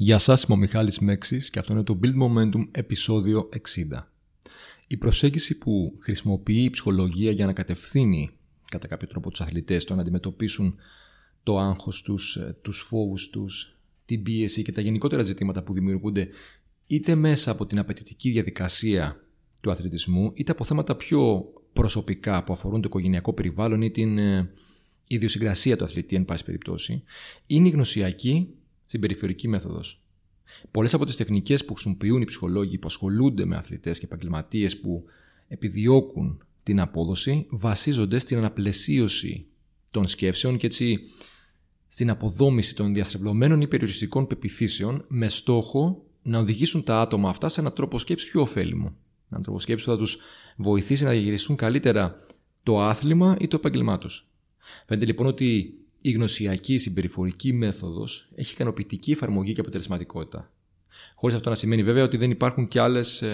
Γεια σας, είμαι ο Μιχάλης Μέξης και αυτό είναι το Build Momentum επεισόδιο 60. Η προσέγγιση που χρησιμοποιεί η ψυχολογία για να κατευθύνει κατά κάποιο τρόπο τους αθλητές το να αντιμετωπίσουν το άγχος τους, ε, τους φόβους τους, την πίεση και τα γενικότερα ζητήματα που δημιουργούνται είτε μέσα από την απαιτητική διαδικασία του αθλητισμού είτε από θέματα πιο προσωπικά που αφορούν το οικογενειακό περιβάλλον ή την ε, ιδιοσυγκρασία του αθλητή εν πάση περιπτώσει είναι η γνωσιακή στην περιφερική μέθοδος. Πολλές από τις τεχνικές που χρησιμοποιούν οι ψυχολόγοι που ασχολούνται με αθλητές και επαγγελματίες που επιδιώκουν την απόδοση βασίζονται στην αναπλαισίωση των σκέψεων και έτσι στην αποδόμηση των διαστρεβλωμένων ή περιοριστικών πεπιθήσεων με στόχο να οδηγήσουν τα άτομα αυτά σε έναν τρόπο σκέψης πιο ωφέλιμο. Έναν τρόπο σκέψης που θα τους βοηθήσει να διαχειριστούν καλύτερα το άθλημα ή το επάγγελμά τους. Φαίνεται λοιπόν ότι η γνωσιακή συμπεριφορική μέθοδος έχει ικανοποιητική εφαρμογή και αποτελεσματικότητα. Χωρίς αυτό να σημαίνει βέβαια ότι δεν υπάρχουν και άλλες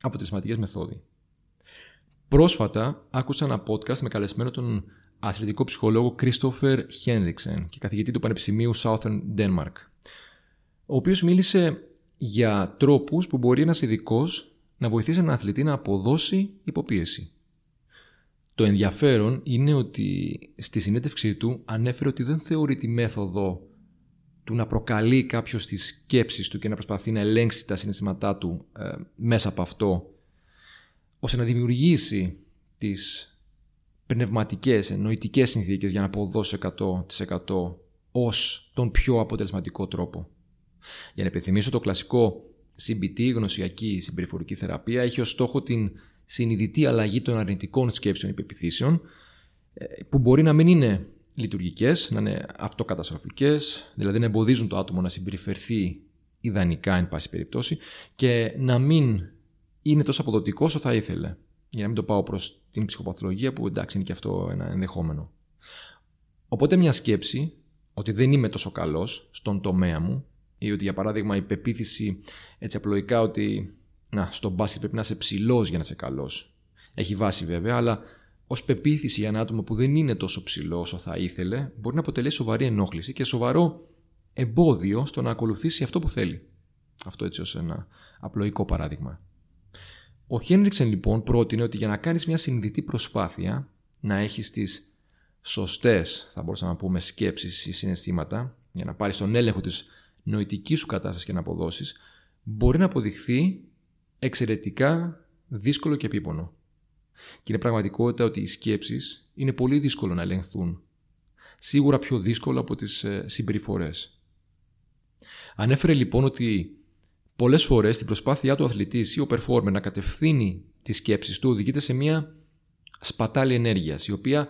αποτελεσματικές μεθόδοι. Πρόσφατα άκουσα ένα podcast με καλεσμένο τον αθλητικό ψυχολόγο Christopher Henriksen και καθηγητή του Πανεπιστημίου Southern Denmark, ο οποίος μίλησε για τρόπους που μπορεί ένας ειδικός να βοηθήσει έναν αθλητή να αποδώσει υποπίεση. Το ενδιαφέρον είναι ότι στη συνέντευξή του ανέφερε ότι δεν θεωρεί τη μέθοδο του να προκαλεί κάποιος τις σκέψεις του και να προσπαθεί να ελέγξει τα συναισθήματά του ε, μέσα από αυτό ώστε να δημιουργήσει τις πνευματικές, νοητικές συνθήκες για να αποδώσει 100% ως τον πιο αποτελεσματικό τρόπο. Για να επιθυμίσω το κλασικό CBT, γνωσιακή συμπεριφορική θεραπεία, έχει ως στόχο την συνειδητή αλλαγή των αρνητικών σκέψεων υπεπιθύσεων ε, που μπορεί να μην είναι λειτουργικές, να είναι αυτοκαταστροφικές, δηλαδή να εμποδίζουν το άτομο να συμπεριφερθεί ιδανικά εν πάση περιπτώσει και να μην είναι τόσο αποδοτικό όσο θα ήθελε. Για να μην το πάω προς την ψυχοπαθολογία που εντάξει είναι και αυτό ένα ενδεχόμενο. Οπότε μια σκέψη ότι δεν είμαι τόσο καλός στον τομέα μου ή ότι για παράδειγμα η πεποίθηση έτσι απλοϊκά ότι να, στο μπάσκετ πρέπει να είσαι ψηλός για να είσαι καλός. Έχει βάση βέβαια, αλλά ως πεποίθηση για ένα άτομο που δεν είναι τόσο ψηλό όσο θα ήθελε, μπορεί να αποτελέσει σοβαρή ενόχληση και σοβαρό εμπόδιο στο να ακολουθήσει αυτό που θέλει. Αυτό έτσι ως ένα απλοϊκό παράδειγμα. Ο Χένριξεν λοιπόν πρότεινε ότι για να κάνεις μια συνειδητή προσπάθεια να έχεις τις σωστές, θα μπορούσαμε να πούμε, σκέψεις ή συναισθήματα, για να πάρεις τον έλεγχο της νοητικής σου κατάστασης και να αποδώσεις, μπορεί να αποδειχθεί εξαιρετικά δύσκολο και επίπονο. Και είναι πραγματικότητα ότι οι σκέψεις είναι πολύ δύσκολο να ελεγχθούν. Σίγουρα πιο δύσκολο από τις ε, συμπεριφορές. Ανέφερε λοιπόν ότι πολλές φορές την προσπάθειά του αθλητής ή ο performer να κατευθύνει τις σκέψεις του οδηγείται σε μια σπατάλη ενέργειας η οποία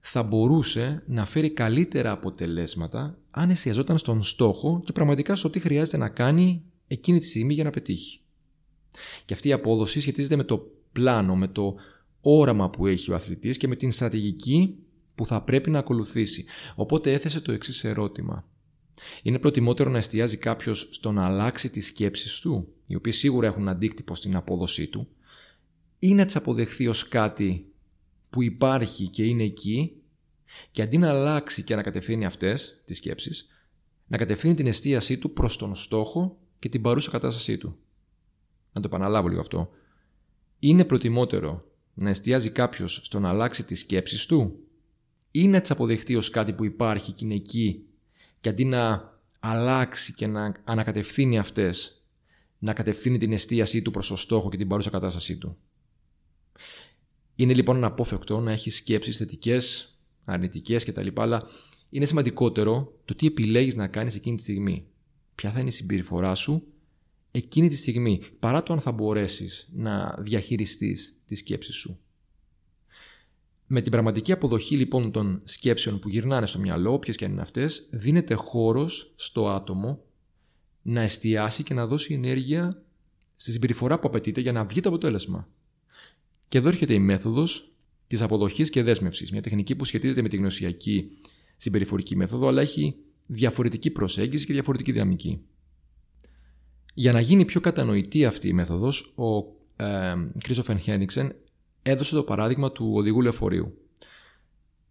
θα μπορούσε να φέρει καλύτερα αποτελέσματα αν εστιαζόταν στον στόχο και πραγματικά στο τι χρειάζεται να κάνει εκείνη τη στιγμή για να πετύχει. Και αυτή η απόδοση σχετίζεται με το πλάνο, με το όραμα που έχει ο αθλητής και με την στρατηγική που θα πρέπει να ακολουθήσει. Οπότε έθεσε το εξής ερώτημα. Είναι προτιμότερο να εστιάζει κάποιος στο να αλλάξει τις σκέψεις του, οι οποίες σίγουρα έχουν αντίκτυπο στην απόδοσή του, ή να τις αποδεχθεί ως κάτι που υπάρχει και είναι εκεί, και αντί να αλλάξει και να κατευθύνει αυτές τις σκέψεις, να κατευθύνει την εστίασή του προς τον στόχο και την παρούσα κατάστασή του να το επαναλάβω λίγο αυτό, είναι προτιμότερο να εστιάζει κάποιος στο να αλλάξει τις σκέψεις του; Ή να τι αποδεχτεί ως κάτι που υπάρχει και είναι εκεί και αντί να αλλάξει και να ανακατευθύνει αυτές, να κατευθύνει την εστίασή του προς το στόχο και την παρούσα κατάστασή του; Είναι λοιπόν αναπόφευκτο να έχεις σκέψεις θετικές, αρνητικές κτλ. Αλλά είναι σημαντικότερο το τι επιλέγεις να κάνεις εκείνη τη στιγμή. Ποια θα είναι η συμπεριφορά σου εκείνη τη στιγμή, παρά το αν θα μπορέσεις να διαχειριστείς τις σκέψεις σου. Με την πραγματική αποδοχή λοιπόν των σκέψεων που γυρνάνε στο μυαλό, όποιες και αν είναι αυτές, δίνεται χώρος στο άτομο να εστιάσει και να δώσει ενέργεια στη συμπεριφορά που απαιτείται για να βγει το αποτέλεσμα. Και εδώ έρχεται η μέθοδος της αποδοχής και δέσμευσης, μια τεχνική που σχετίζεται με τη γνωσιακή συμπεριφορική μέθοδο, αλλά έχει διαφορετική προσέγγιση και διαφορετική δυναμική. Για να γίνει πιο κατανοητή αυτή η μέθοδος, ο Κρίστοφεν Χένιξεν έδωσε το παράδειγμα του οδηγού λεωφορείου.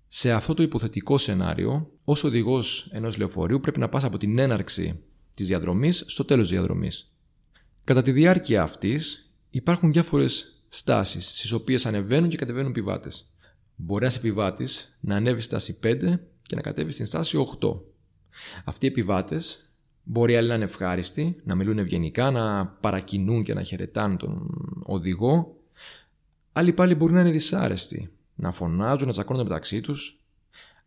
Σε αυτό το υποθετικό σενάριο, ως οδηγός ενός λεωφορείου, πρέπει να πας από την έναρξη της διαδρομής στο τέλος της διαδρομής. Κατά τη διάρκεια αυτής υπάρχουν διάφορες στάσεις στις οποίες ανεβαίνουν και κατεβαίνουν επιβάτες. Μπορεί ένας επιβάτης να ανέβει στάση 5 και να κατέβει στην στάση 8. Αυτοί οι επιβάτες μπορεί άλλοι να είναι ευχάριστοι, να μιλούν ευγενικά, να παρακινούν και να χαιρετάνε τον οδηγό. Άλλοι πάλι μπορεί να είναι δυσάρεστοι, να φωνάζουν, να τσακώνονται μεταξύ τους.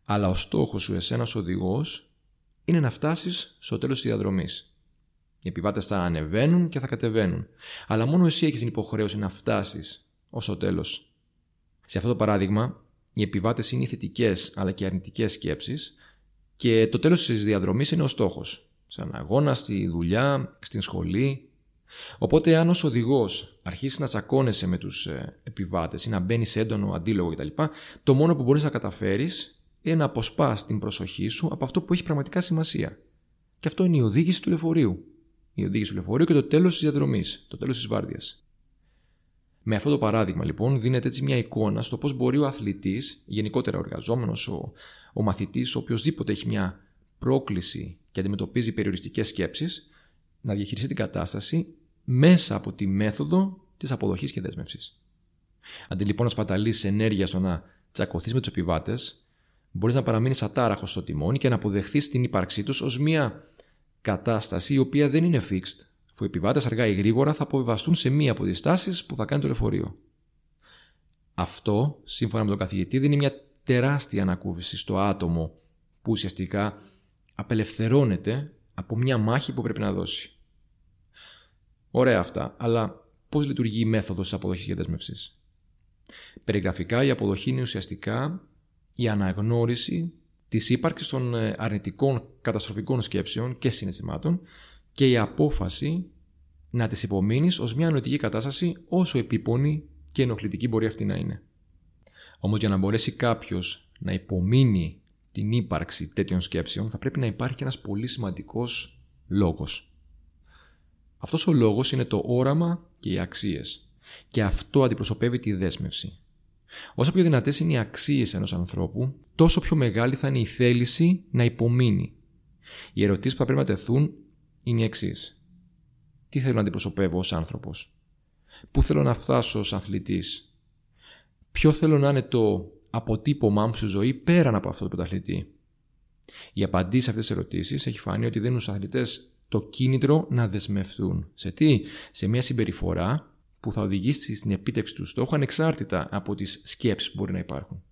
Αλλά ο στόχος σου εσένας οδηγός είναι να φτάσεις στο τέλος της διαδρομής. Οι επιβάτες θα ανεβαίνουν και θα κατεβαίνουν. Αλλά μόνο εσύ έχεις την υποχρέωση να φτάσεις ως το τέλος. Σε αυτό το παράδειγμα, οι επιβάτες είναι οι θετικές αλλά και αρνητικές σκέψεις και το τέλος της διαδρομής είναι ο στόχος. Σαν αγώνα, στη δουλειά, στην σχολή. Οπότε, αν ως οδηγός αρχίσεις να τσακώνεσαι με τους ε, επιβάτες ή να μπαίνεις σε έντονο αντίλογο κτλ., το μόνο που μπορείς να καταφέρεις είναι να αποσπάς την προσοχή σου από αυτό που έχει πραγματικά σημασία. Και αυτό είναι η οδήγηση του λεωφορείου η οδήγηση του λεωφορείου και το τέλος της διαδρομής, το τέλος της βάρδιας. Με αυτό το παράδειγμα, λοιπόν, δίνεται έτσι μια εικόνα στο πώς μπορεί ο αθλητής, γενικότερα ο εργαζόμενος, ο, ο μαθητής, ο οποιοδήποτε έχει μια πρόκληση και αντιμετωπίζει περιοριστικές σκέψεις, να διαχειριστεί την κατάσταση μέσα από τη μέθοδο της αποδοχής και δέσμευσης. Αντί λοιπόν να σπαταλήσει ενέργεια στο να τσακωθείς με τους επιβάτες, μπορείς να παραμείνεις ατάραχος στο τιμόνι και να αποδεχθείς την ύπαρξή τους ως μια κατάσταση η οποία δεν είναι fixed, αφού οι επιβάτες αργά ή γρήγορα θα αποβιβαστούν σε μία από τις τάσεις που θα κάνει το λεωφορείο. Αυτό, σύμφωνα με τον καθηγητή, δίνει μια τεράστια ανακούφιση στο άτομο που ουσιαστικά απελευθερώνεται από μια μάχη που πρέπει να δώσει. Ωραία αυτά, αλλά πώς λειτουργεί η μέθοδος της αποδοχής και δέσμευσης; Περιγραφικά, η αποδοχή είναι ουσιαστικά η αναγνώριση Της ύπαρξης των ε, αρνητικών καταστροφικών σκέψεων και συναισθημάτων και η απόφαση να τις υπομείνεις ως μια νοητική κατάσταση όσο επίπονη και ενοχλητική μπορεί αυτή να είναι. Όμως για να μπορέσει κάποιος να υπομείνει την ύπαρξη τέτοιων σκέψεων θα πρέπει να υπάρχει και ένας πολύ σημαντικός λόγος. Αυτός ο λόγος είναι το όραμα και οι αξίες και αυτό αντιπροσωπεύει τη δέσμευση. Όσο πιο δυνατές είναι οι αξίες ενός ανθρώπου, τόσο πιο μεγάλη θα είναι η θέληση να υπομείνει. Οι ερωτήσεις που θα πρέπει να τεθούν είναι οι εξής. Τι θέλω να αντιπροσωπεύω ως άνθρωπος, Πού θέλω να φτάσω ως αθλητής, Ποιο θέλω να είναι το αποτύπωμά μου στη ζωή πέραν από αυτό το πρωταθλητή. Η απαντήση σε αυτές τις ερωτήσεις έχει φανεί ότι δίνουν στους αθλητές το κίνητρο να δεσμευτούν. Σε τι; Σε μια συμπεριφορά που θα οδηγήσει στην επίτευξη του στόχου ανεξάρτητα από τις σκέψεις που μπορεί να υπάρχουν.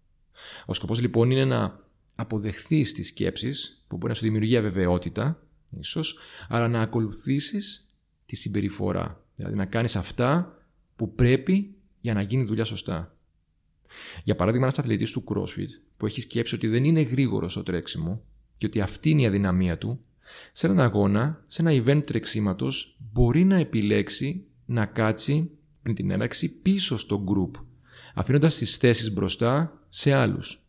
Ο σκοπός λοιπόν είναι να αποδεχθείς τις σκέψεις που μπορεί να σου δημιουργεί αβεβαιότητα, ίσως, αλλά να ακολουθήσεις τη συμπεριφορά. Δηλαδή να κάνεις αυτά που πρέπει για να γίνει δουλειά σωστά. Για παράδειγμα, ένας αθλητής του CrossFit που έχει σκέψει ότι δεν είναι γρήγορος στο τρέξιμο και ότι αυτή είναι η αδυναμία του, σε έναν αγώνα, σε ένα event τρεξίματος, μπορεί να επιλέξει να κάτσει πριν την έναρξη πίσω στο group, αφήνοντας τις θέσεις μπροστά σε άλλους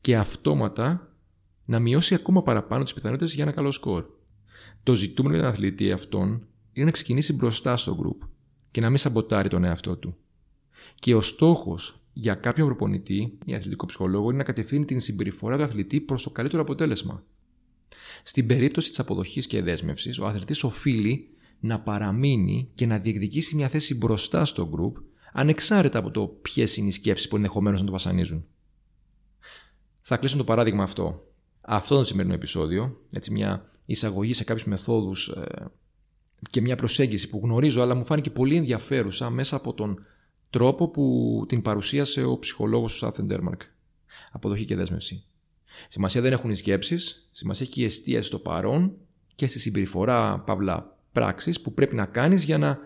και αυτόματα να μειώσει ακόμα παραπάνω τις πιθανότητες για ένα καλό σκορ. Το ζητούμενο για τον αθλητή αυτόν είναι να ξεκινήσει μπροστά στο group και να μην σαμποτάρει τον εαυτό του. Και ο στόχος για κάποιον προπονητή ή αθλητικό ψυχολόγο είναι να κατευθύνει την συμπεριφορά του αθλητή προς το καλύτερο αποτέλεσμα. Στην περίπτωση της αποδοχής και δέσμευσης, ο αθλητής οφείλει να παραμείνει και να διεκδικήσει μια θέση μπροστά στο group, ανεξάρτητα από το ποιες είναι οι σκέψεις που ενδεχομένως να το βασανίζουν. Θα κλείσω το παράδειγμα αυτό. Αυτό το σημερινό επεισόδιο, έτσι μια εισαγωγή σε κάποιους μεθόδους ε, και μια προσέγγιση που γνωρίζω, αλλά μου φάνηκε πολύ ενδιαφέρουσα μέσα από τον τρόπο που την παρουσίασε ο ψυχολόγος του Σάθεν Ντέρμαρκ. Αποδοχή και δέσμευση. Σημασία δεν έχουν οι σκέψεις, σημασία έχει η εστίαση στο παρόν και στη συμπεριφορά παυλά πράξεις που πρέπει να κάνεις για να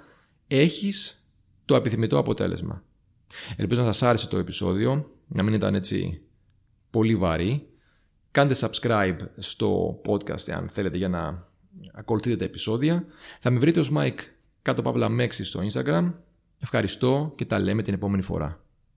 έχεις το επιθυμητό αποτέλεσμα. Ελπίζω να σας άρεσε το επεισόδιο, να μην ήταν έτσι πολύ βαρύ. Κάντε subscribe στο podcast αν θέλετε για να ακολουθείτε τα επεισόδια. Θα με βρείτε ως Mike κάτω παύλα Μέξι στο Instagram. Ευχαριστώ και τα λέμε την επόμενη φορά.